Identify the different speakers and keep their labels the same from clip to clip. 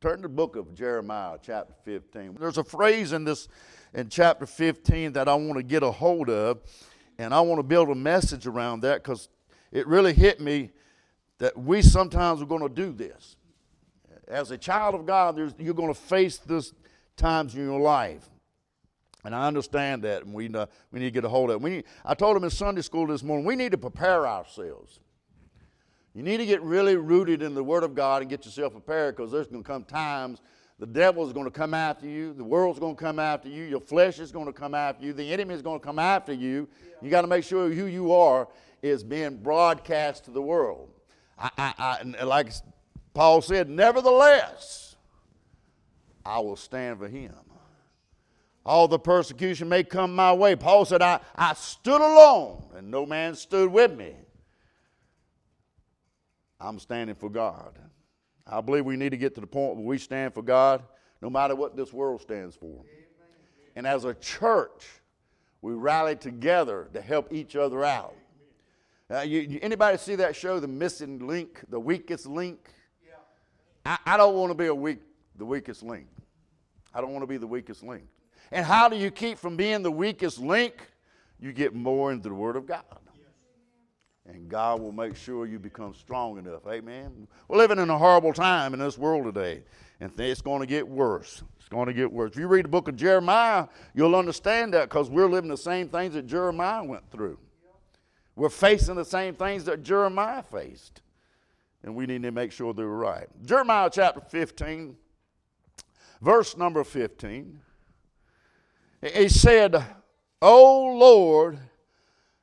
Speaker 1: Turn to the book of Jeremiah, chapter 15. There's a phrase in this in chapter 15 that I want to get a hold of, and I want to build a message around that because it really hit me that we sometimes are going to do this. As a child of God, you're going to face this times in your life. And I understand that, and we, uh, we need to get a hold of it. We need, I told him in Sunday school this morning, we need to prepare ourselves. You need to get really rooted in the Word of God and get yourself prepared because there's going to come times the devil is going to come after you, the world's going to come after you, your flesh is going to come after you, the enemy is going to come after you. Yeah. You got to make sure who you are is being broadcast to the world. I, I, I, like Paul said, nevertheless, I will stand for him. All the persecution may come my way. Paul said, I, I stood alone, and no man stood with me. I'm standing for God. I believe we need to get to the point where we stand for God no matter what this world stands for. And as a church, we rally together to help each other out. Uh, you, anybody see that show, The Missing Link, The Weakest Link? Yeah. I, I don't want to be a weak, the weakest link. I don't want to be the weakest link. And how do you keep from being the weakest link? You get more into the Word of God and God will make sure you become strong enough. Amen. We're living in a horrible time in this world today, and it's going to get worse. It's going to get worse. If you read the book of Jeremiah, you'll understand that because we're living the same things that Jeremiah went through. We're facing the same things that Jeremiah faced, and we need to make sure they're right. Jeremiah chapter 15, verse number 15. He said, O Lord,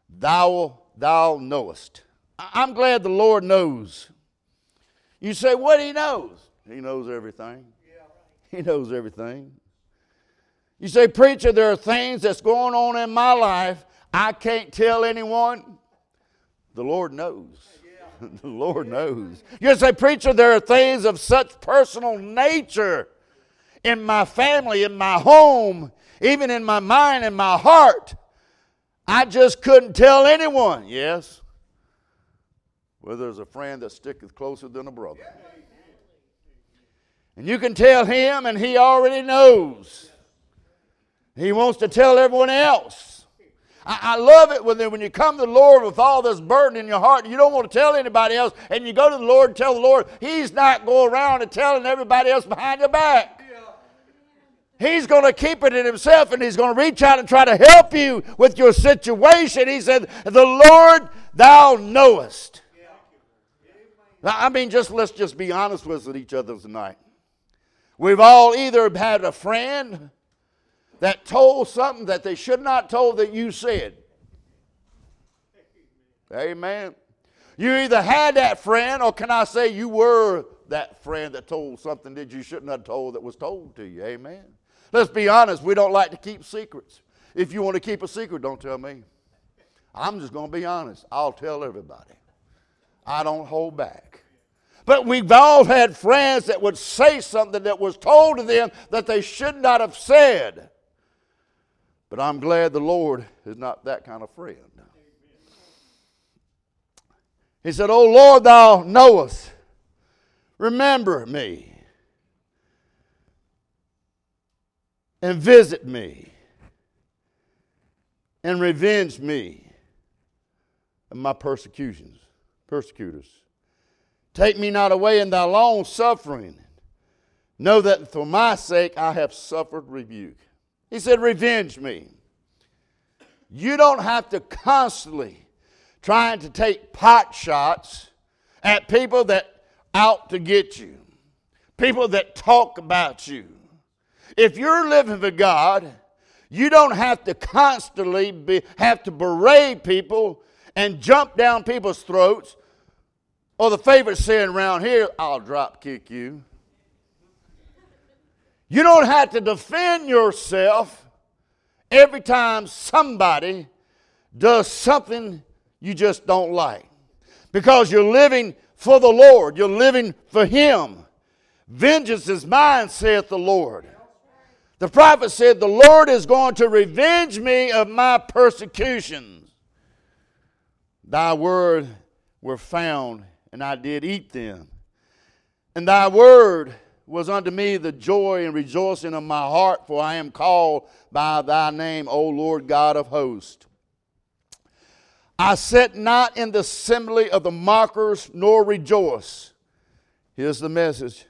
Speaker 1: thou thou knowest. I'm glad the Lord knows. You say, what he knows? He knows everything. He knows everything. You say, preacher, there are things that's going on in my life I can't tell anyone. The Lord knows. the Lord knows. You say, preacher, there are things of such personal nature in my family, in my home, even in my mind and my heart I just couldn't tell anyone. Yes. Well, there's a friend that sticketh closer than a brother. And you can tell him, and he already knows. He wants to tell everyone else. I, I love it when, when you come to the Lord with all this burden in your heart, you don't want to tell anybody else, and you go to the Lord and tell the Lord, He's not going around and telling everybody else behind your back. He's going to keep it in himself and he's going to reach out and try to help you with your situation. He said, The Lord thou knowest. I mean, just let's just be honest with each other tonight. We've all either had a friend that told something that they should not told that you said. Amen. You either had that friend, or can I say you were that friend that told something that you shouldn't have told that was told to you? Amen. Let's be honest, we don't like to keep secrets. If you want to keep a secret, don't tell me. I'm just going to be honest. I'll tell everybody. I don't hold back. But we've all had friends that would say something that was told to them that they should not have said. But I'm glad the Lord is not that kind of friend. He said, O Lord, thou knowest. Remember me. And visit me and revenge me of my persecutions, persecutors. Take me not away in thy long suffering. Know that for my sake I have suffered rebuke. He said, Revenge me. You don't have to constantly trying to take pot shots at people that out to get you, people that talk about you, if you're living for God, you don't have to constantly be, have to berate people and jump down people's throats. Or the favorite saying around here, I'll drop kick you. You don't have to defend yourself every time somebody does something you just don't like. Because you're living for the Lord, you're living for Him. Vengeance is mine, saith the Lord. The prophet said, The Lord is going to revenge me of my persecutions. Thy word were found, and I did eat them. And thy word was unto me the joy and rejoicing of my heart, for I am called by thy name, O Lord God of hosts. I sit not in the assembly of the mockers, nor rejoice. Here's the message.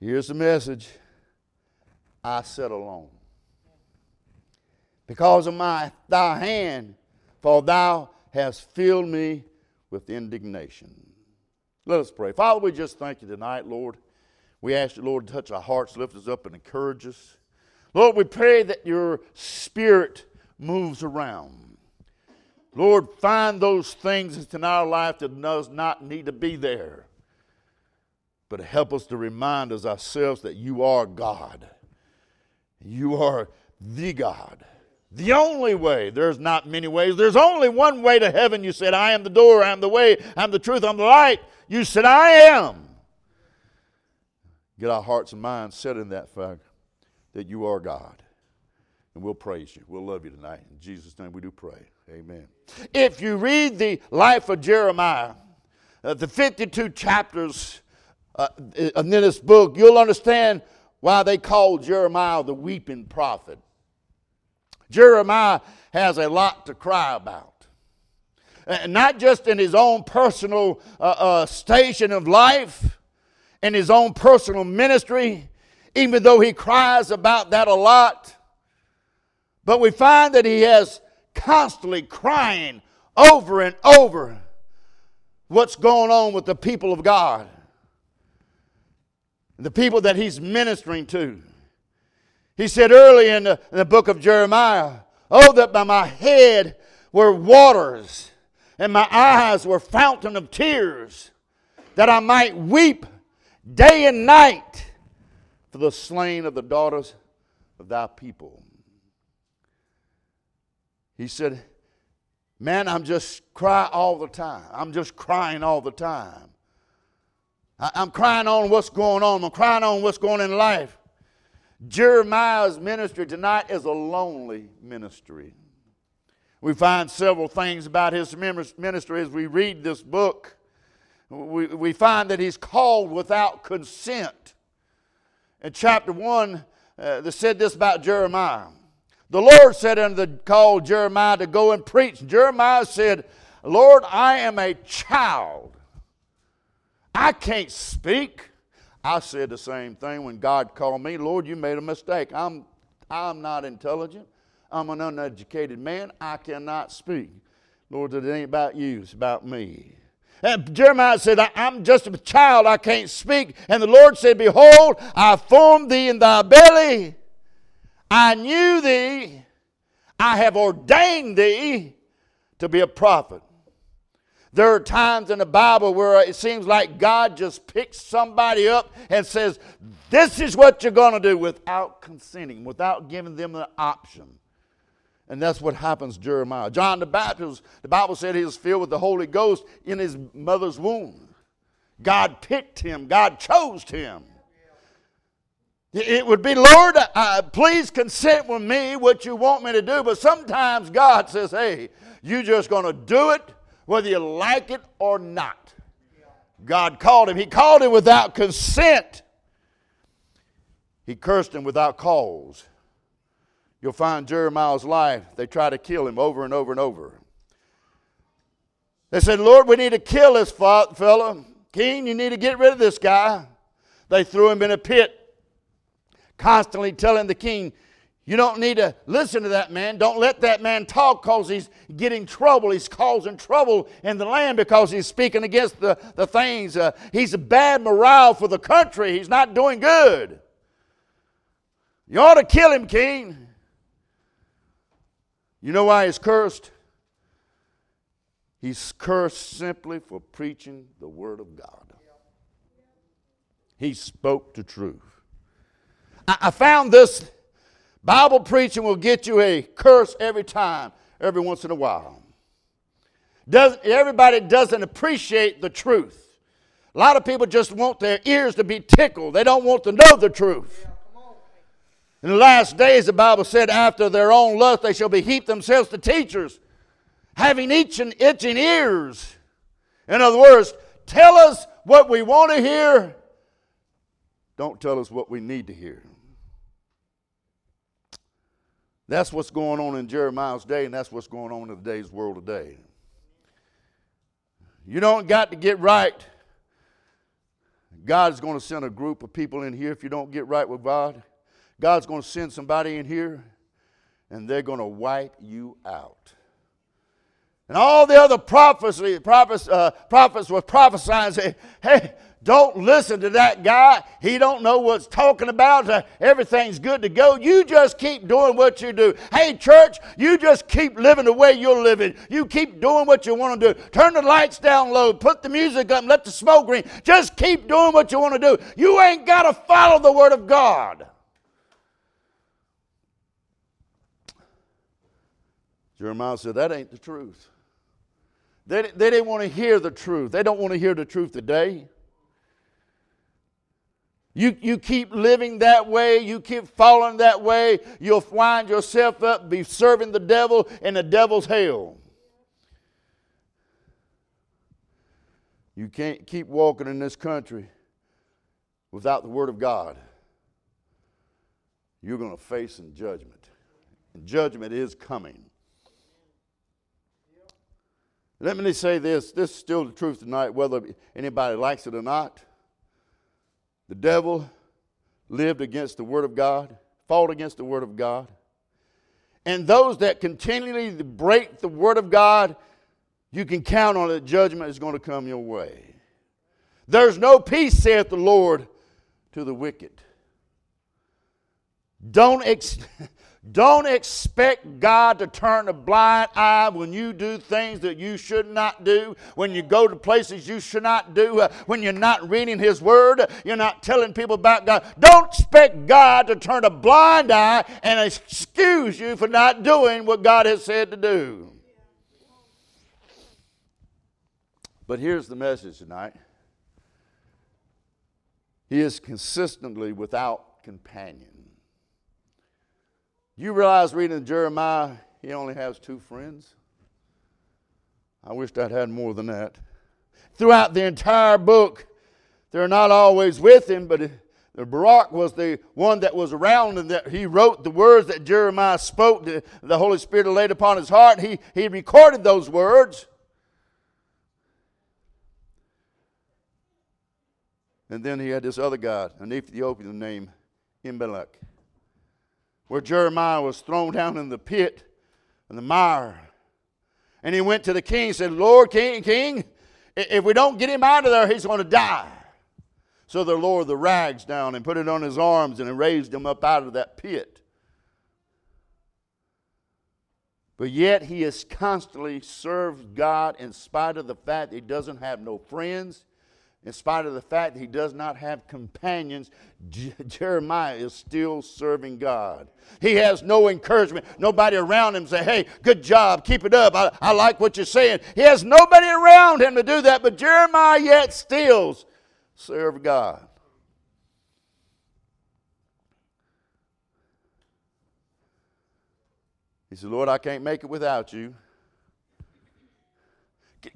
Speaker 1: Here's the message. I sit alone. Because of my thy hand, for thou hast filled me with indignation. Let us pray. Father, we just thank you tonight, Lord. We ask you, Lord, to touch our hearts, lift us up, and encourage us. Lord, we pray that your spirit moves around. Lord, find those things that's in our life that does not need to be there. But help us to remind us ourselves that you are God. You are the God. The only way. There's not many ways. There's only one way to heaven. You said, I am the door, I am the way, I'm the truth, I'm the light. You said, I am. Get our hearts and minds set in that fact that you are God. And we'll praise you. We'll love you tonight. In Jesus' name we do pray. Amen. If you read the life of Jeremiah, uh, the 52 chapters uh, in this book, you'll understand why they call Jeremiah the weeping prophet. Jeremiah has a lot to cry about. Uh, not just in his own personal uh, uh, station of life, in his own personal ministry, even though he cries about that a lot. But we find that he has constantly crying over and over what's going on with the people of God, the people that he's ministering to. He said early in the, in the book of Jeremiah, Oh, that by my head were waters, and my eyes were fountain of tears, that I might weep day and night for the slain of the daughters of thy people. He said, Man, I'm just cry all the time. I'm just crying all the time. I'm crying on what's going on. I'm crying on what's going on in life. Jeremiah's ministry tonight is a lonely ministry. We find several things about his ministry as we read this book. We, we find that he's called without consent. In chapter 1, uh, they said this about Jeremiah. The Lord said unto the called Jeremiah to go and preach. Jeremiah said, Lord, I am a child. I can't speak. I said the same thing when God called me. Lord, you made a mistake. I'm, I'm not intelligent. I'm an uneducated man. I cannot speak. Lord, it ain't about you, it's about me. And Jeremiah said, I'm just a child, I can't speak. And the Lord said, Behold, I formed thee in thy belly. I knew thee. I have ordained thee to be a prophet. There are times in the Bible where it seems like God just picks somebody up and says, This is what you're going to do without consenting, without giving them an option. And that's what happens Jeremiah. John the Baptist, the Bible said he was filled with the Holy Ghost in his mother's womb. God picked him, God chose him. It would be, Lord, uh, please consent with me what you want me to do. But sometimes God says, hey, you're just going to do it whether you like it or not. God called him. He called him without consent. He cursed him without cause. You'll find Jeremiah's life, they tried to kill him over and over and over. They said, Lord, we need to kill this fellow. King, you need to get rid of this guy. They threw him in a pit, constantly telling the king, you don't need to listen to that man. Don't let that man talk because he's getting trouble. He's causing trouble in the land because he's speaking against the, the things. Uh, he's a bad morale for the country. He's not doing good. You ought to kill him, king. You know why he's cursed? He's cursed simply for preaching the Word of God. He spoke the truth. I, I found this Bible preaching will get you a curse every time, every once in a while. Does, everybody doesn't appreciate the truth. A lot of people just want their ears to be tickled. They don't want to know the truth. In the last days, the Bible said, after their own lust, they shall be heaped themselves to teachers, having itching, itching ears. In other words, tell us what we want to hear don't tell us what we need to hear. That's what's going on in Jeremiah's day, and that's what's going on in today's world today. You don't got to get right. God's going to send a group of people in here if you don't get right with God. God's going to send somebody in here, and they're going to wipe you out. And all the other prophecy, prophets, uh, prophets were prophesying, say, hey, don't listen to that guy. He don't know what's talking about. Uh, everything's good to go. You just keep doing what you do. Hey, church, you just keep living the way you're living. You keep doing what you want to do. Turn the lights down low. Put the music up. Let the smoke ring. Just keep doing what you want to do. You ain't got to follow the Word of God. Jeremiah said, That ain't the truth. They, they didn't want to hear the truth. They don't want to hear the truth today. You, you keep living that way, you keep following that way, you'll wind yourself up, be serving the devil in the devil's hell. You can't keep walking in this country without the Word of God. You're going to face in judgment. And judgment is coming. Let me say this this is still the truth tonight, whether anybody likes it or not. The devil lived against the Word of God, fought against the Word of God. And those that continually break the Word of God, you can count on it, judgment is going to come your way. There's no peace, saith the Lord, to the wicked. Don't, ex- Don't expect God to turn a blind eye when you do things that you should not do, when you go to places you should not do, uh, when you're not reading His Word, you're not telling people about God. Don't expect God to turn a blind eye and excuse you for not doing what God has said to do. But here's the message tonight He is consistently without companion. You realize reading Jeremiah, he only has two friends? I wished I'd had more than that. Throughout the entire book, they're not always with him, but the Baruch was the one that was around and that he wrote the words that Jeremiah spoke, the, the Holy Spirit laid upon his heart. He, he recorded those words. And then he had this other guy, an Ethiopian named Imbelek where Jeremiah was thrown down in the pit and the mire. And he went to the king and said, Lord, king, king, if we don't get him out of there, he's going to die. So they lowered the rags down and put it on his arms and raised him up out of that pit. But yet he has constantly served God in spite of the fact that he doesn't have no friends, in spite of the fact that he does not have companions, Jeremiah is still serving God. He has no encouragement. Nobody around him say, hey, good job, keep it up. I, I like what you're saying. He has nobody around him to do that, but Jeremiah yet still serve God. He said, Lord, I can't make it without you.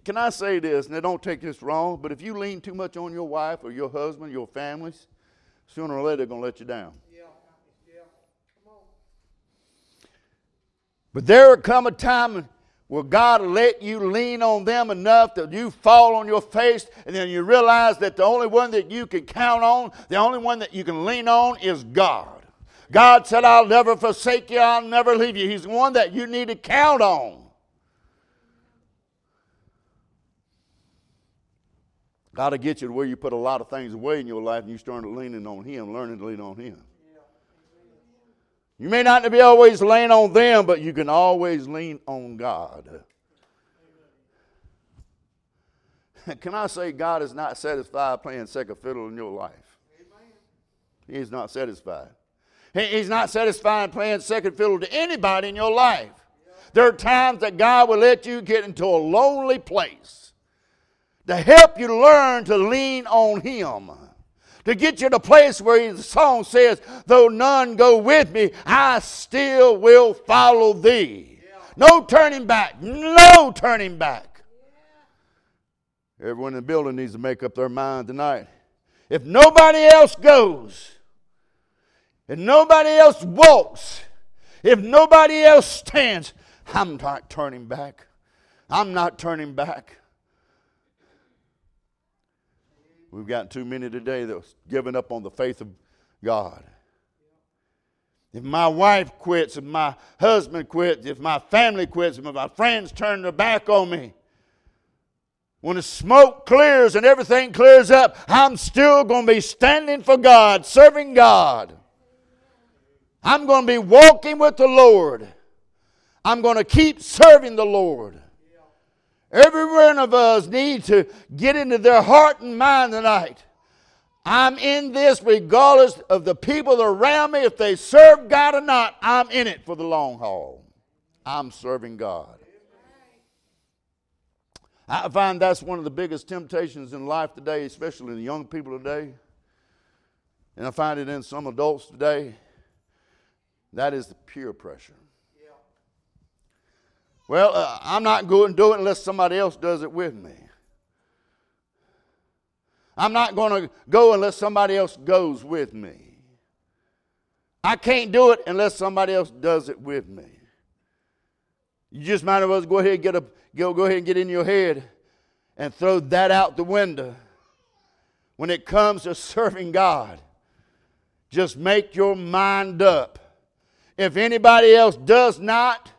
Speaker 1: Can I say this? Now, don't take this wrong, but if you lean too much on your wife or your husband, your families, sooner or later they're going to let you down. Yeah. Yeah. But there will come a time where God will let you lean on them enough that you fall on your face, and then you realize that the only one that you can count on, the only one that you can lean on is God. God said, I'll never forsake you, I'll never leave you. He's the one that you need to count on. God will get you to where you put a lot of things away in your life and you start leaning on Him, learning to lean on Him. You may not be always lean on them, but you can always lean on God. Can I say God is not satisfied playing second fiddle in your life? He is not satisfied. He's not satisfied playing second fiddle to anybody in your life. There are times that God will let you get into a lonely place to help you learn to lean on Him. To get you to a place where the song says, Though none go with me, I still will follow thee. No turning back. No turning back. Everyone in the building needs to make up their mind tonight. if nobody else goes, if nobody else walks, if nobody else stands, I'm not turning back. I'm not turning back. We've got too many today that's given up on the faith of God. If my wife quits, if my husband quits, if my family quits, if my friends turn their back on me, when the smoke clears and everything clears up, I'm still going to be standing for God, serving God. I'm going to be walking with the Lord. I'm going to keep serving the Lord. Every one of us need to get into their heart and mind tonight. I'm in this regardless of the people around me, if they serve God or not. I'm in it for the long haul. I'm serving God. I find that's one of the biggest temptations in life today, especially in the young people today. And I find it in some adults today. That is the peer pressure. Well, uh, I'm not going to do it unless somebody else does it with me. I'm not going to go unless somebody else goes with me. I can't do it unless somebody else does it with me. You just might as well go ahead and get a, go, go ahead and get in your head and throw that out the window. When it comes to serving God, just make your mind up. If anybody else does not,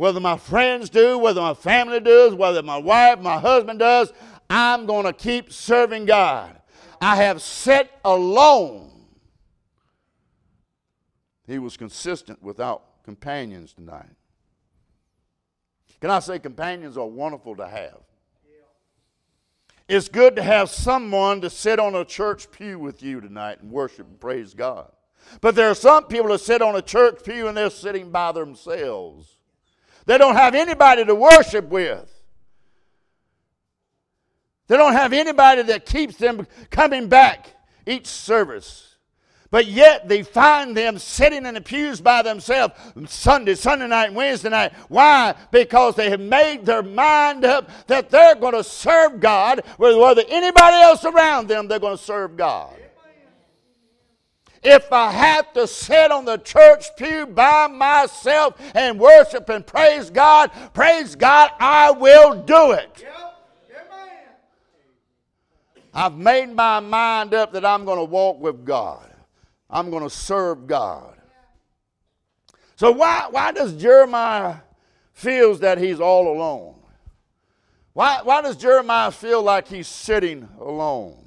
Speaker 1: whether my friends do, whether my family does, whether my wife, my husband does, I'm going to keep serving God. I have set alone. He was consistent without companions tonight. Can I say companions are wonderful to have? It's good to have someone to sit on a church pew with you tonight and worship and praise God. But there are some people that sit on a church pew and they're sitting by themselves. They don't have anybody to worship with. They don't have anybody that keeps them coming back each service. But yet they find them sitting in the pews by themselves Sunday, Sunday night, Wednesday night. Why? Because they have made their mind up that they're going to serve God, whether anybody else around them, they're going to serve God. If I have to sit on the church pew by myself and worship and praise God, praise God, I will do it. I've made my mind up that I'm going to walk with God. I'm going to serve God. So why, why does Jeremiah feels that he's all alone? Why, why does Jeremiah feel like he's sitting alone?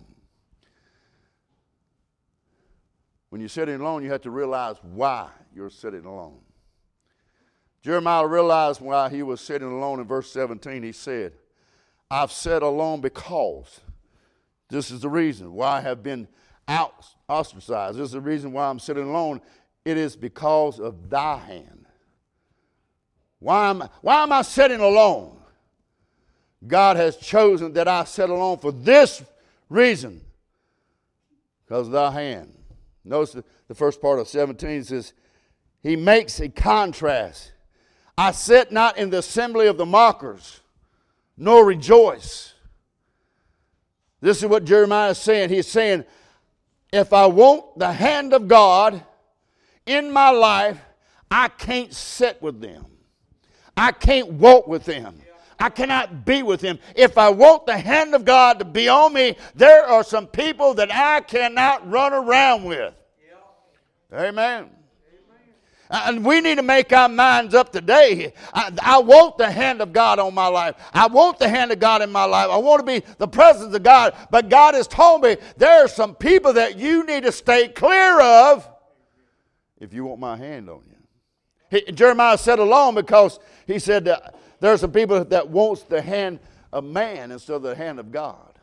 Speaker 1: When you're sitting alone, you have to realize why you're sitting alone. Jeremiah realized why he was sitting alone in verse 17. He said, I've sat alone because this is the reason why I have been out, ostracized. This is the reason why I'm sitting alone. It is because of thy hand. Why am, why am I sitting alone? God has chosen that I sit alone for this reason because of thy hand. Notice the, first part of 17 says, He makes a contrast. I sit not in the assembly of the mockers, nor rejoice this is what Jeremiah is saying. He's saying, if I want the hand of God in my life, I can't sit with them. I can't walk with them. I cannot be with him. If I want the hand of God to be on me, there are some people that I cannot run around with. Amen. Uh, and we need to make our minds up today. I, I, want the hand of God on my life. I want the hand of God in my life. I want to be the presence of God. But God has told me there are some people that you need to stay clear of if you want my hand on you. He, Jeremiah said alone because he said that there are some people that wants the hand of man instead of the hand of God.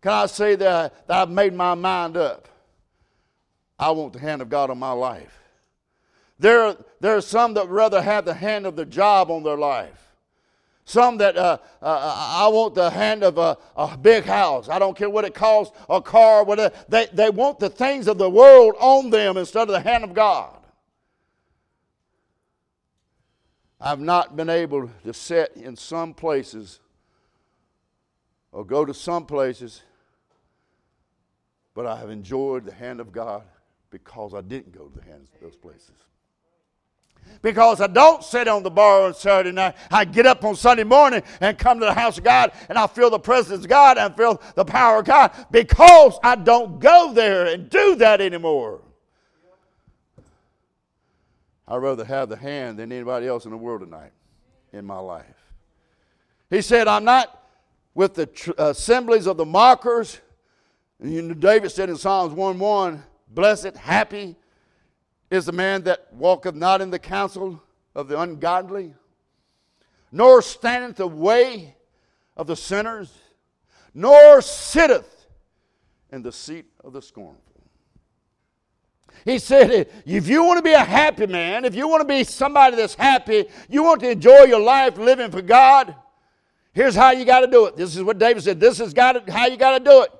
Speaker 1: Can I say that, that I've made my mind up? I want the hand of God on my life. There, there are some that rather have the hand of the job on their life. Some that uh, uh, uh, I want the hand of a, a, big house. I don't care what it costs, a car, whatever. They, they want the things of the world on them instead of the hand of God. I've not been able to sit in some places or go to some places But I have enjoyed the hand of God because I didn't go to the hands of those places. Because I don't sit on the bar on Saturday night. I get up on Sunday morning and come to the house of God and I feel the presence of God and feel the power of God because I don't go there and do that anymore. I'd rather have the hand than anybody else in the world tonight in my life. He said, I'm not with the tr- assemblies of the mockers. And David said in Psalms 1 1, Blessed, happy is the man that walketh not in the counsel of the ungodly, nor standeth the way of the sinners, nor sitteth in the seat of the scornful. He said, if you want to be a happy man, if you want to be somebody that's happy, you want to enjoy your life living for God, here's how you got to do it. This is what David said. This is got how you got to do it.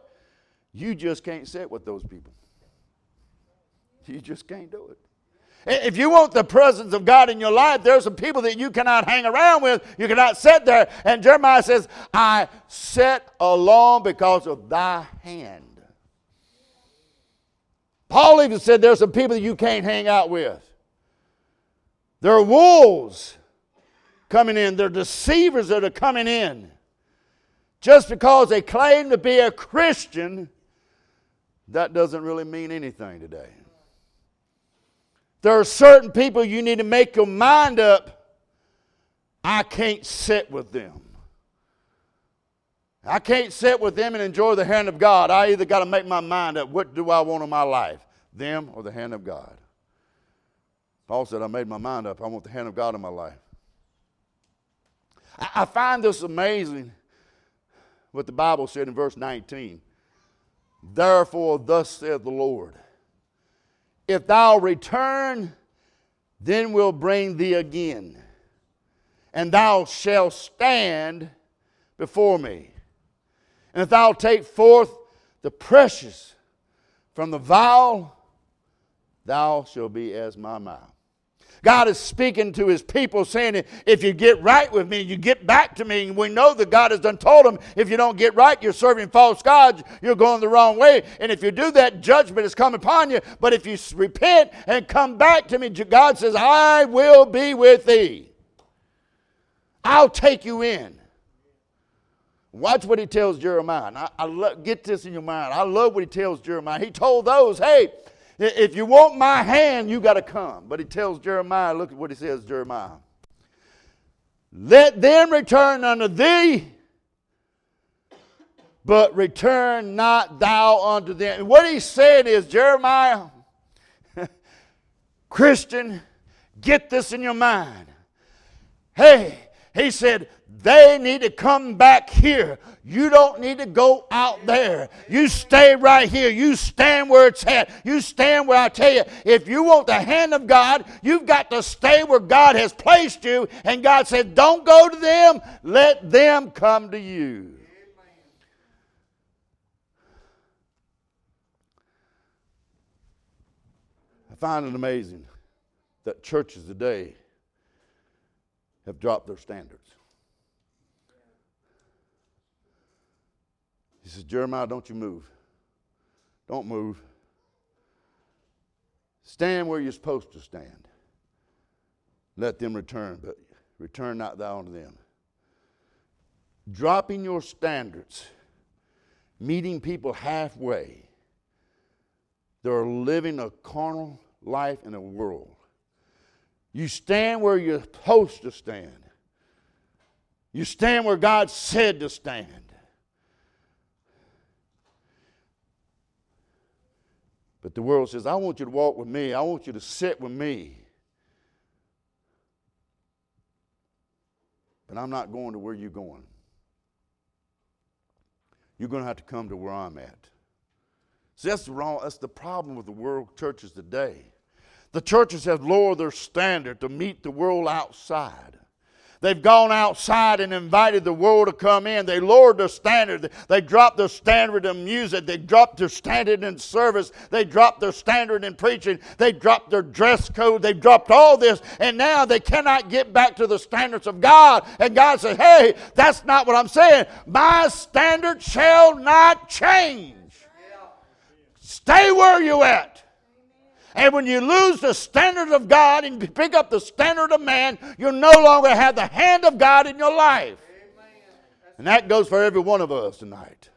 Speaker 1: You just can't sit with those people. You just can't do it. If you want the presence of God in your life, there's some people that you cannot hang around with. You cannot sit there. And Jeremiah says, I sit alone because of thy hand. Paul even said there's some people that you can't hang out with. There are wolves coming in, there are deceivers that are coming in. Just because they claim to be a Christian, that doesn't really mean anything today. There are certain people you need to make your mind up. I can't sit with them. I can't sit with them and enjoy the hand of God. I either got to make my mind up what do I want in my life, them or the hand of God. Paul said, I made my mind up. I want the hand of God in my life. I, find this amazing what the Bible said in verse 19. Therefore, thus saith the Lord if thou return, then will bring thee again, and thou shalt stand before me. And if thou take forth the precious from the vile, thou shalt be as my mouth. God is speaking to his people saying, if you get right with me, you get back to me. And we know that God has done told them, if you don't get right, you're serving false gods, you're going the wrong way. And if you do that, judgment is come upon you. But if you repent and come back to me, God says, I will be with thee. I'll take you in. Watch what he tells Jeremiah. I, I lo- get this in your mind. I love what he tells Jeremiah. He told those, hey, if you want my hand, you got to come. But he tells Jeremiah, look at what he says, Jeremiah. Let them return unto thee, but return not thou unto them. And what he's saying is, Jeremiah, Christian, get this in your mind. Hey, he said, they need to come back here. You don't need to go out there. You stay right here. You stand where it's at. You stand where I tell you, if you want the hand of God, you've got to stay where God has placed you. And God said, don't go to them, let them come to you. I find it amazing that churches today have dropped their standards. He says, Jeremiah, don't you move. Don't move. Stand where you're supposed to stand. Let them return, but return not thou unto them. Dropping your standards, meeting people halfway. They're living a carnal life in a world. You stand where you're supposed to stand. You stand where God said to stand. But the world says, I want you to walk with me. I want you to sit with me. But I'm not going to where you're going. You're going to have to come to where I'm at. See, that's the wrong, that's the problem with the world churches today. The churches have lowered their standard to meet the world outside. They've gone outside and invited the world to come in. They lowered their standard. They dropped their standard in music. They dropped their standard in service. They dropped their standard in preaching. They dropped their dress code. They dropped all this. And now they cannot get back to the standards of God. And God says, hey, that's not what I'm saying. My standard shall not change. Stay where you at. And when you lose the standard of God and you pick up the standard of man, you no longer have the hand of God in your life. And that goes for every one of us tonight.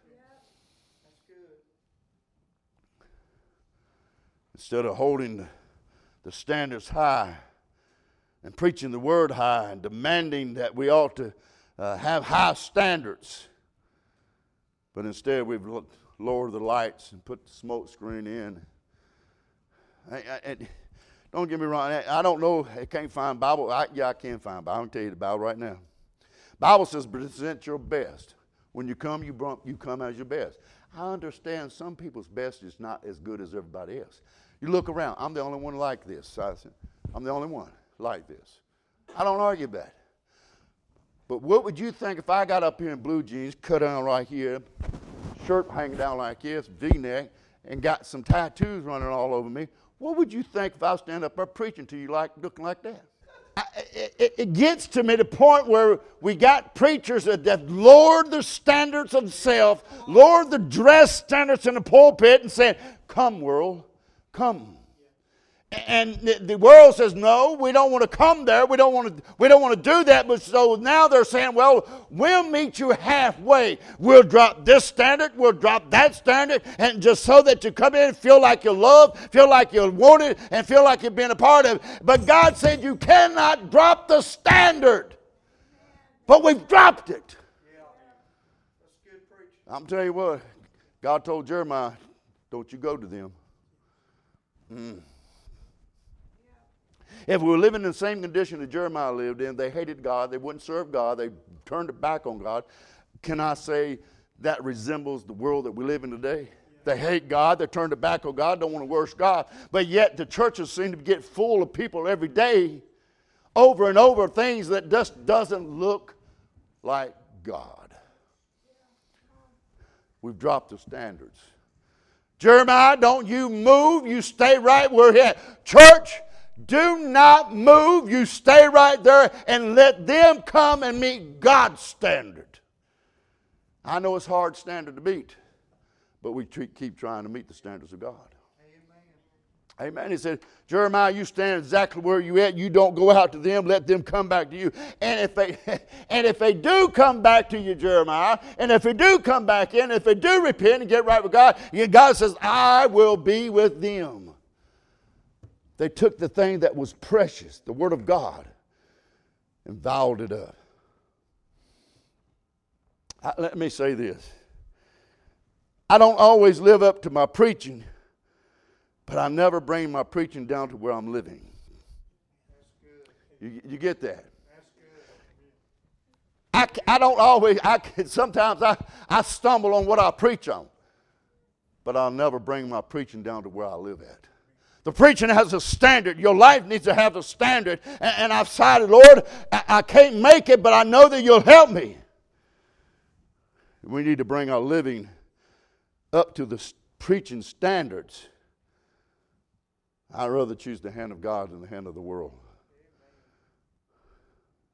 Speaker 1: Instead of holding the standards high and preaching the word high and demanding that we ought to uh, have high standards, but instead we've lowered the lights and put the smoke screen in. I, I, don't get me wrong. I, don't know. I can't find Bible. I, yeah, I can find Bible. I can tell you the Bible right now. Bible says present your best. When you come, you, you come as your best. I understand some people's best is not as good as everybody else. You look around. I'm the only one like this. I'm the only one like this. I don't argue that. But what would you think if I got up here in blue jeans, cut down right here, shirt hanging down like this, V-neck, and got some tattoos running all over me? What would you think if I standing up there preaching to you like looking like that? I, it, it, gets to me the point where we got preachers that, that lowered the standards of self, lowered the dress standards in the pulpit, and said, "Come, world, come." And the world says, no, we don't want to come there. We don't want to, we don't want to do that. But so now they're saying, well, we'll meet you halfway. We'll drop this standard, we'll drop that standard, and just so that you come in and feel like you're loved, feel like you're wanted, and feel like you're being a part of it. But God said you cannot drop the standard. But we've dropped it. I'm telling you what, God told Jeremiah, don't you go to them. Mm. If we were living in the same condition that Jeremiah lived in, they hated God, they wouldn't serve God, they turned it back on God. Can I say that resembles the world that we live in today? They hate God. They turned it back on God. Don't want to worship God. But yet the churches seem to get full of people every day, over and over, things that just doesn't look like God. We've dropped the standards. Jeremiah, don't you move. You stay right where you're at. Church, do not move. You stay right there and let them come and meet God's standard. I know it's hard standard to meet, but we keep trying to meet the standards of God. Amen. Amen. He said, Jeremiah, you stand exactly where you at. You don't go out to them. Let them come back to you. And if they and if they do come back to you, Jeremiah, and if they do come back in, if they do repent and get right with God, God says, I will be with them. They took the thing that was precious, the Word of God, and vowed it up. I, let me say this I don't always live up to my preaching, but I never bring my preaching down to where I'm living. You, you get that? I, I don't always, I, sometimes I, I stumble on what I preach on, but I'll never bring my preaching down to where I live at. The preaching has a standard. Your life needs to have a standard. And, and I've decided, Lord, I, I can't make it, but I know that you'll help me. We need to bring our living up to the preaching standards. I'd rather choose the hand of God than the hand of the world.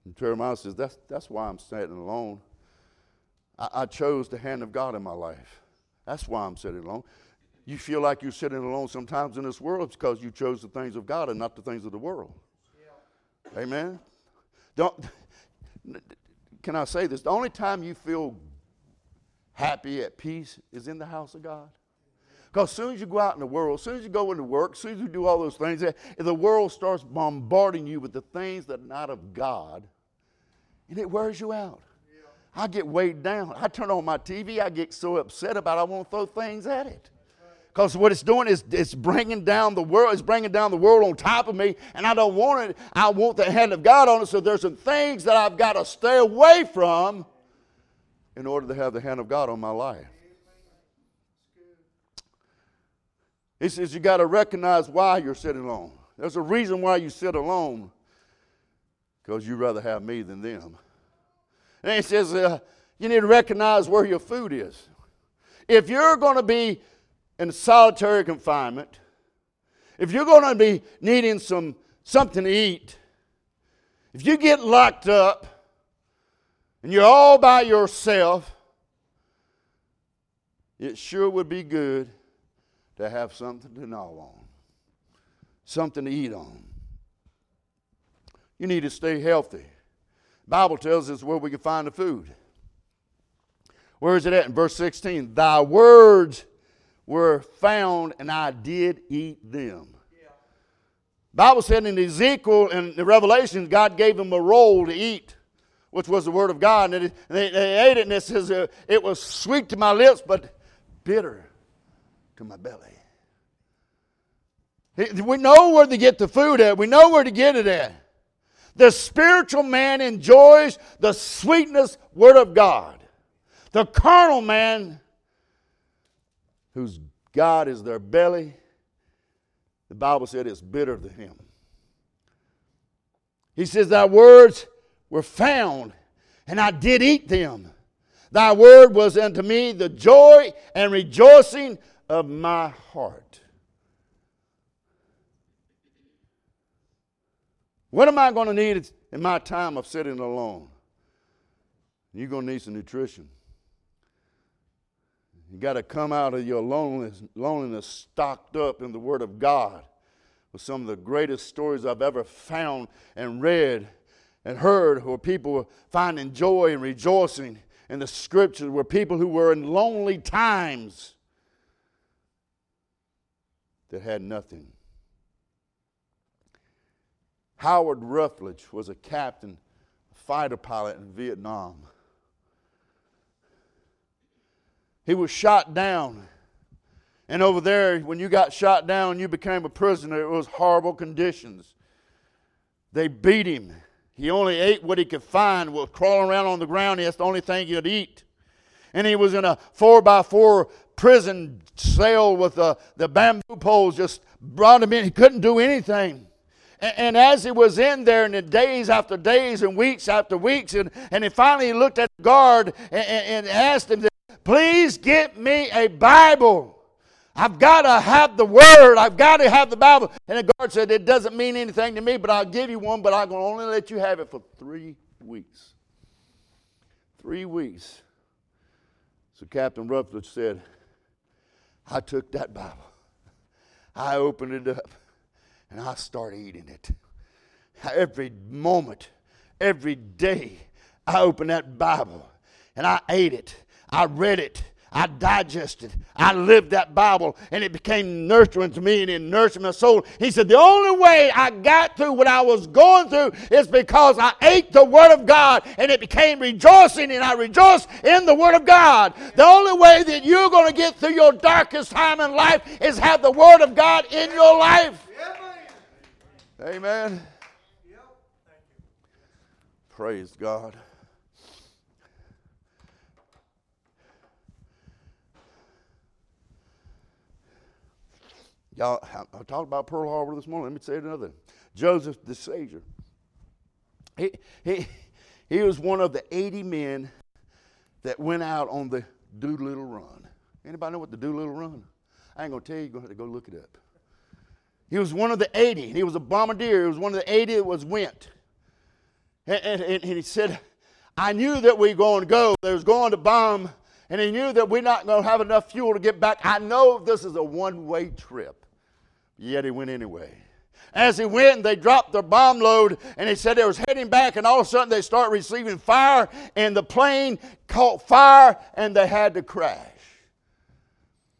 Speaker 1: And Jeremiah says, that's, that's why I'm sitting alone. I, I chose the hand of God in my life. That's why I'm sitting alone you feel like you're sitting alone sometimes in this world, because you chose the things of God and not the things of the world. Yeah. Amen. Don't. Can I say this? The only time you feel happy at peace is in the house of God. Because as soon as you go out in the world, as soon as you go into work, as soon as you do all those things, the world starts bombarding you with the things that are not of God, and it wears you out. I get weighed down. I turn on my TV, I get so upset about it, I want to throw things at it. Because what it's doing is it's bringing down the world. It's bringing down the world on top of me, and I don't want it. I want the hand of God on it. So there's some things that I've got to stay away from in order to have the hand of God on my life. He says you got to recognize why you're sitting alone. There's a reason why you sit alone, because you'd rather have me than them. And he says uh, you need to recognize where your food is. If you're going to be in solitary confinement, if you're going to be needing some something to eat, if you get locked up and you're all by yourself, it sure would be good to have something to gnaw on, something to eat on. You need to stay healthy. Bible tells us where we can find the food. Where is it at? In verse 16. Thy words were found, and I did eat them. Bible said in Ezekiel and the Revelation, God gave them a roll to eat, which was the Word of God. And they, they, ate it, and it says uh, it was sweet to my lips, but bitter to my belly. We know where to get the food at. We know where to get it at. The spiritual man enjoys the sweetness word of God. The carnal man, whose God is their belly, the Bible said it's bitter to him. He says, Thy words were found, and I did eat them. Thy word was unto me the joy and rejoicing of my heart. What am I going to need in my time of sitting alone? You're going to need some nutrition. You got to come out of your loneliness, loneliness stocked up in the Word of God with some of the greatest stories I've ever found and read and heard where people were finding joy and rejoicing in the scriptures, where people who were in lonely times that had nothing. Howard Rutledge was a captain, a fighter pilot in Vietnam. He was shot down. And over there, when you got shot down, you became a prisoner. It was horrible conditions. They beat him. He only ate what he could find, was crawling around on the ground. That's the only thing he could eat. And he was in a four by four prison cell with the, the bamboo poles just brought him in. He couldn't do anything. And, and as he was in there, and the days after days and weeks after weeks, and, and he finally looked at the guard and, and asked him, Please get me a Bible. I've got to have the Word. I've got to have the Bible. And the guard said, It doesn't mean anything to me, but I'll give you one, but I'm going to only let you have it for three weeks. Three weeks. So Captain Rutledge said, I took that Bible, I opened it up, and I started eating it. Every moment, every day, I opened that Bible and I ate it I read it. I digested. I lived that Bible, and it became nurturing to me, and it nurtured my soul. He said, The only way I got through what I was going through is because I ate the Word of God, and it became rejoicing, and I rejoiced in the Word of God. The only way that you're going to get through your darkest time in life is have the Word of God in your life. Amen. Amen. Praise God. Y'all, I talked about Pearl Harbor this morning. Let me say another. Joseph DeShazer. He, he, he was one of the 80 men that went out on the Doolittle Run. Anybody know what the Doolittle Run? I ain't gonna tell you. You're gonna have to go look it up. He was one of the 80. He was a bombardier. He was one of the 80 that was went. And, and, and he said, I knew that we were going to go. They was going to bomb, and he knew that we're not going to have enough fuel to get back. I know this is a one-way trip. Yet he went anyway. As he went, they dropped their bomb load, and he said they was heading back, and all of a sudden they start receiving fire, and the plane caught fire, and they had to crash.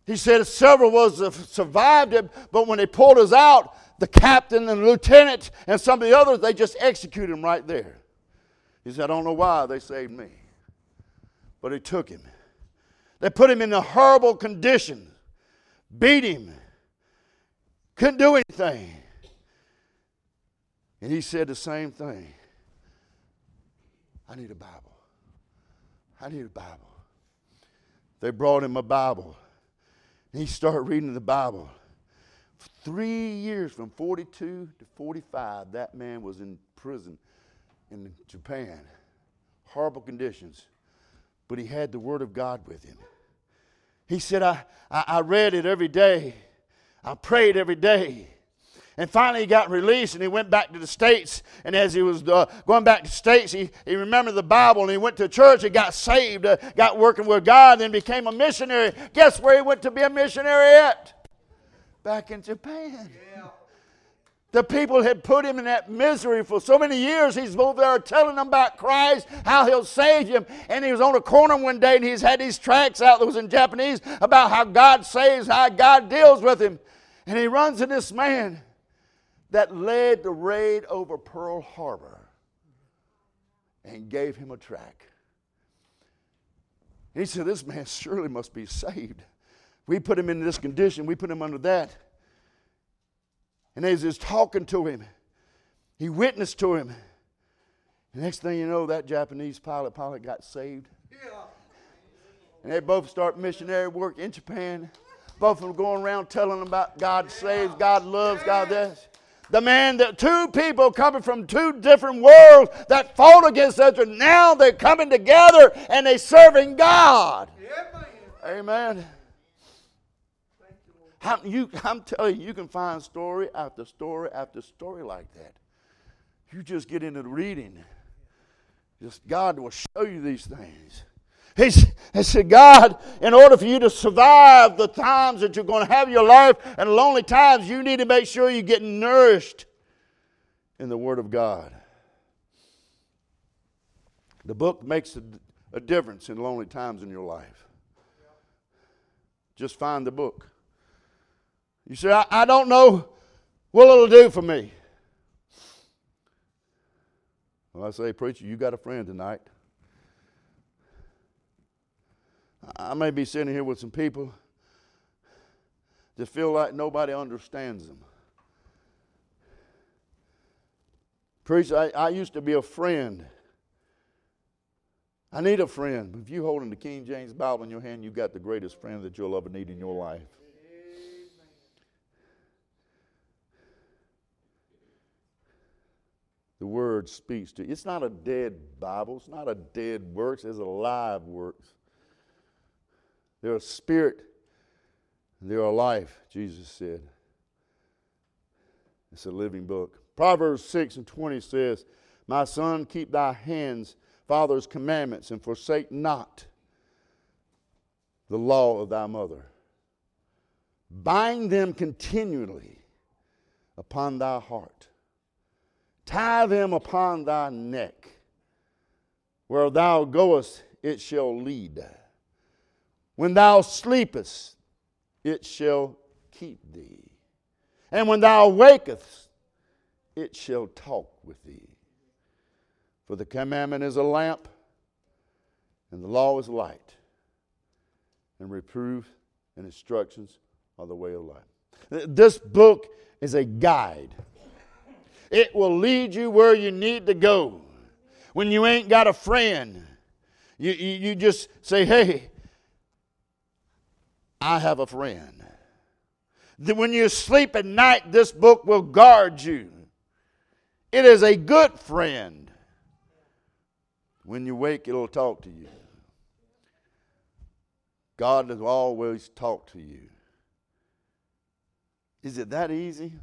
Speaker 1: He said several was survived it, but when they pulled us out, the captain and the lieutenant and some of the others, they just executed him right there. He said, I don't know why they saved me, but they took him. They put him in a horrible condition, beat him, couldn't do anything. And he said the same thing. I need a Bible. I need a Bible. They brought him a Bible. And he started reading the Bible. For three years, from 42 to 45, that man was in prison in Japan. Horrible conditions. But he had the Word of God with him. He said, I, I, I read it every day. I prayed every day. And finally, he got released and he went back to the States. And as he was uh, going back to the States, he, he remembered the Bible and he went to church and got saved, uh, got working with God, then became a missionary. Guess where he went to be a missionary at? back in Japan. The people had put him in that misery for so many years. He's over there telling them about Christ, how he'll save him. And he was on a corner one day and he's had these tracts out that was in Japanese about how God saves, how God deals with him. And he runs to this man that led the raid over Pearl Harbor and gave him a tract. he said, This man surely must be saved. We put him in this condition, we put him under that. And as he's talking to him, he witnessed to him. The next thing you know, that Japanese pilot pilot got saved. Yeah. And they both start missionary work in Japan. Both of them going around telling them about God saves, God loves, God this. The man that two people coming from two different worlds that fought against each other, now they're coming together and they're serving God. Amen. How, you, I'm telling you, you can find story after story after story like that. You just get into the reading. Just God will show you these things. He, he said, God, in order for you to survive the times that you're going to have your life and lonely times, you need to make sure you get nourished in the Word of God. The book makes a, a difference in lonely times in your life. Just find the book. You say, I, I don't know what it'll do for me. Well, I say, preacher, you got a friend tonight. I may be sitting here with some people that feel like nobody understands them. Preacher, I, I used to be a friend. I need a friend. If you're holding the King James Bible in your hand, you've got the greatest friend that you'll ever need in your life. the word speaks to you. It's not a dead Bible, it's not a dead works, it's a live works. They're a spirit, they're a life, Jesus said. It's a living book. Proverbs 6 and 20 says, My son, keep thy hands, father's commandments, and forsake not the law of thy mother. Bind them continually upon thy heart Tie them upon thy neck. Where thou goest, it shall lead. When thou sleepest, it shall keep thee. And when thou wakest, it shall talk with thee. For the commandment is a lamp, and the law is light, and reproof and instructions are the way of life. This book is a guide it will lead you where you need to go. When you ain't got a friend, you, you, you just say, hey, I have a friend. That when you sleep at night, this book will guard you. It is a good friend. When you wake, it'll talk to you. God will always talk to you. Is it that easy?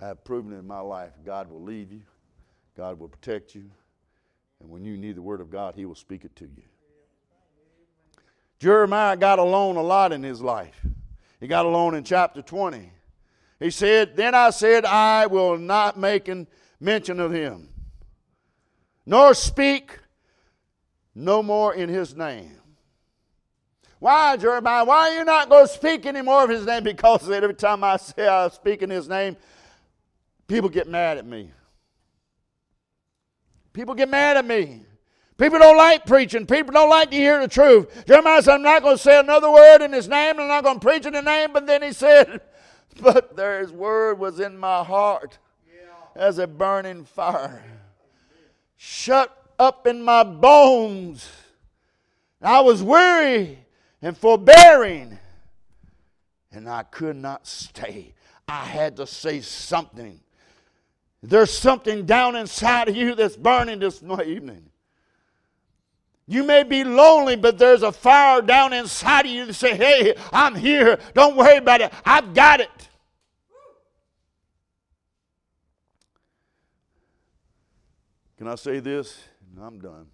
Speaker 1: I have proven in my life God will lead you, God will protect you, and when you need the Word of God, He will speak it to you. Jeremiah got alone a lot in his life. He got alone in chapter 20. He said, Then I said, I will not make mention of him, nor speak no more in his name. Why, Jeremiah? Why are you not going to speak any more of his name? Because every time I say I speak in his name, People get mad at me. People get mad at me. People don't like preaching. People don't like to hear the truth. Jeremiah said, I'm not going to say another word in his name. I'm not going to preach in his name. But then he said, But his word was in my heart as a burning fire. Shut up in my bones. I was weary and forbearing, and I could not stay. I had to say something. There's something down inside of you that's burning this evening. You may be lonely, but there's a fire down inside of you that say, Hey, I'm here. Don't worry about it. I've got it. Can I say this? I'm done.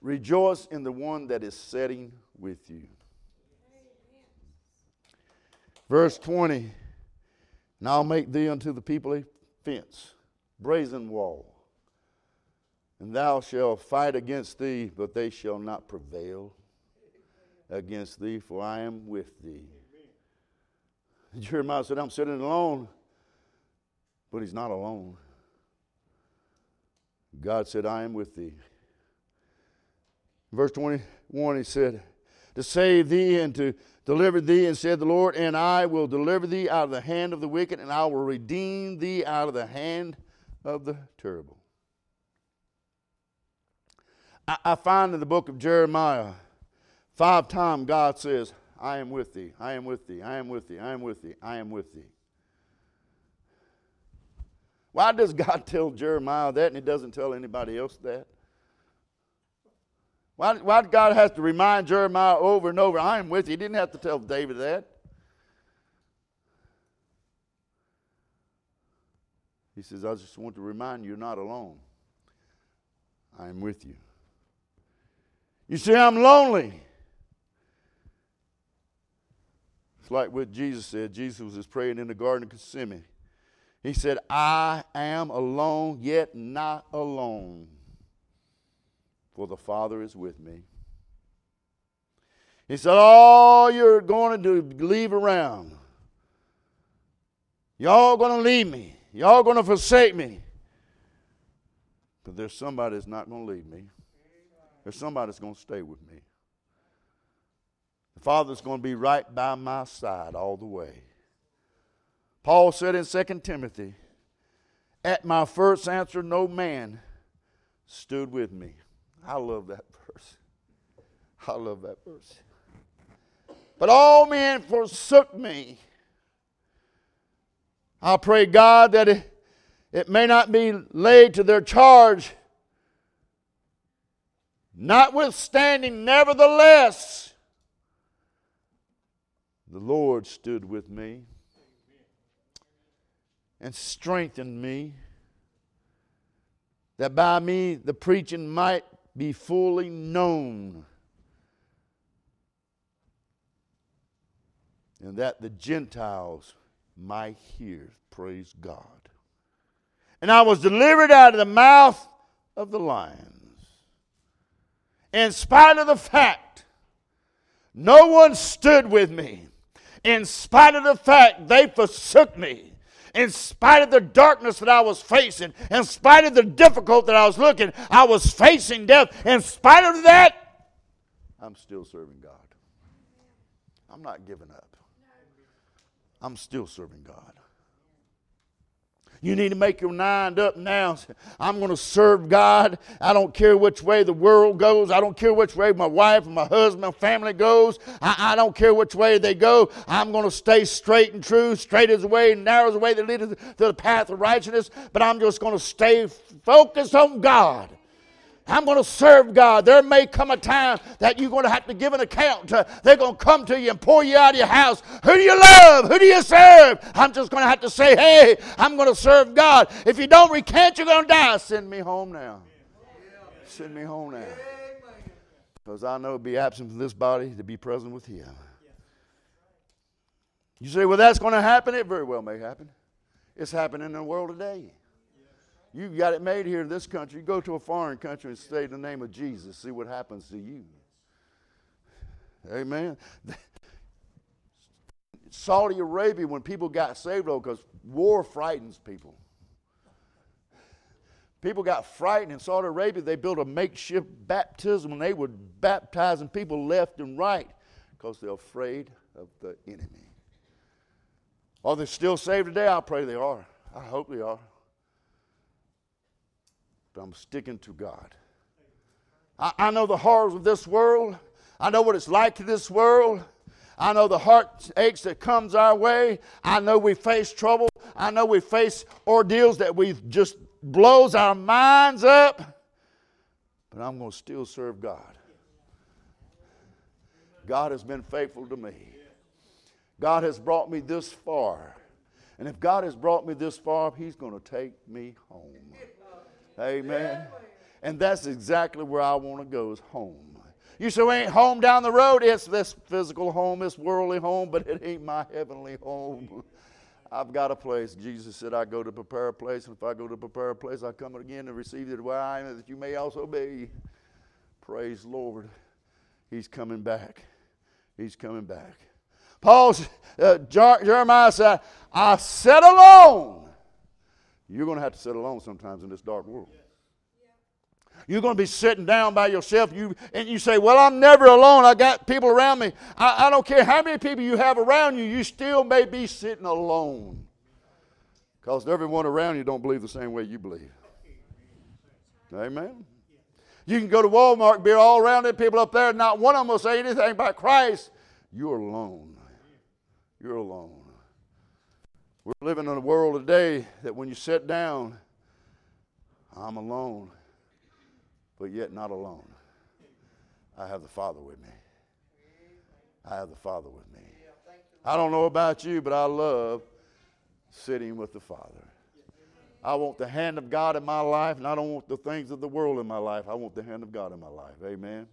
Speaker 1: Rejoice in the one that is setting with you. Verse 20 And I'll make thee unto the people a fence, brazen wall. And thou shalt fight against thee, but they shall not prevail against thee, for I am with thee. Jeremiah said, I'm sitting alone, but he's not alone. God said, I am with thee. Verse 21, he said, To save thee and to deliver thee, and said the Lord, and I will deliver thee out of the hand of the wicked, and I will redeem thee out of the hand of the terrible. I, I find in the book of Jeremiah, five times God says, I am with thee, I am with thee, I am with thee, I am with thee, I am with thee. Why does God tell Jeremiah that and he doesn't tell anybody else that? Why, why did God have to remind Jeremiah over and over, I am with you? He didn't have to tell David that. He says, I just want to remind you you're not alone. I am with you. You see, I'm lonely. It's like what Jesus said. Jesus was praying in the Garden of Gethsemane. He said, I am alone, yet not alone, for the Father is with me. He said, All you're going to do, leave around. Y'all going to leave me. Y'all going to forsake me. But there's somebody that's not going to leave me. There's somebody that's going to stay with me. The Father's going to be right by my side all the way. Paul said in 2 Timothy, At my first answer, no man stood with me. I love that verse. I love that verse. But all men forsook me. I pray God that it, it may not be laid to their charge. Notwithstanding, nevertheless, the Lord stood with me and strengthened me, that by me the preaching might be fully known, and that the Gentiles might hear. Praise God. And I was delivered out of the mouth of the lions. In spite of the fact no one stood with me, in spite of the fact they forsook me, in spite of the darkness that I was facing, in spite of the difficult that I was looking, I was facing death. In spite of that, I'm still serving God. I'm not giving up. I'm still serving God. You need to make your mind up now. I'm going to serve God. I don't care which way the world goes. I don't care which way my wife and my husband, my family goes. I, I don't care which way they go. I'm going to stay straight and true. Straight is the way, narrow is the way that leads to the path of righteousness. But I'm just going to stay focused on God. I'm going to serve God. There may come a time that you're going to have to give an account. To, they're going to come to you and pull you out of your house. Who do you love? Who do you serve? I'm just going to have to say, hey, I'm going to serve God. If you don't recant, you're going to die. Send me home now. Send me home now. Because I know to be absent from this body to be present with Him. You say, well, that's going to happen? It very well may happen. It's happening in the world today. You got it made here in this country. You go to a foreign country and say the name of Jesus, see what happens to you. Amen. Saudi Arabia, when people got saved, though, because war frightens people. People got frightened in Saudi Arabia. They built a makeshift baptism and they were baptizing people left and right because they're afraid of the enemy. Are they still saved today? I pray they are. I hope they are but I'm sticking to God. I, I know the horrors of this world. I know what it's like in this world. I know the heartaches that comes our way. I know we face trouble. I know we face ordeals that we just blows our minds up. But I'm going to still serve God. God has been faithful to me. God has brought me this far. And if God has brought me this far, He's going to take me home. Amen. And that's exactly where I want to go is home. You say, we ain't home down the road. It's this physical home, this worldly home, but it ain't my heavenly home. I've got a place. Jesus said, I go to prepare a place, and if I go to prepare a place, I come again and receive it where I am, that you may also be. Praise Lord. He's coming back. He's coming back. Paul, uh, Jeremiah said, I sit alone. You're going to have to sit alone sometimes in this dark world. You're going to be sitting down by yourself, you, and you say, Well, I'm never alone. I got people around me. I, I don't care how many people you have around you, you still may be sitting alone. Because everyone around you don't believe the same way you believe. Amen. You can go to Walmart, be all around there, people up there, not one of them will say anything about Christ. You're alone. You're alone. We're living in a world today that when you sit down, I'm alone but yet not alone. I have the Father with me. I have the Father with me. I don't know about you, but I love sitting with the Father. I want the hand of God in my life, and I don't want the things of the world in my life. I want the hand of God in my life. Amen.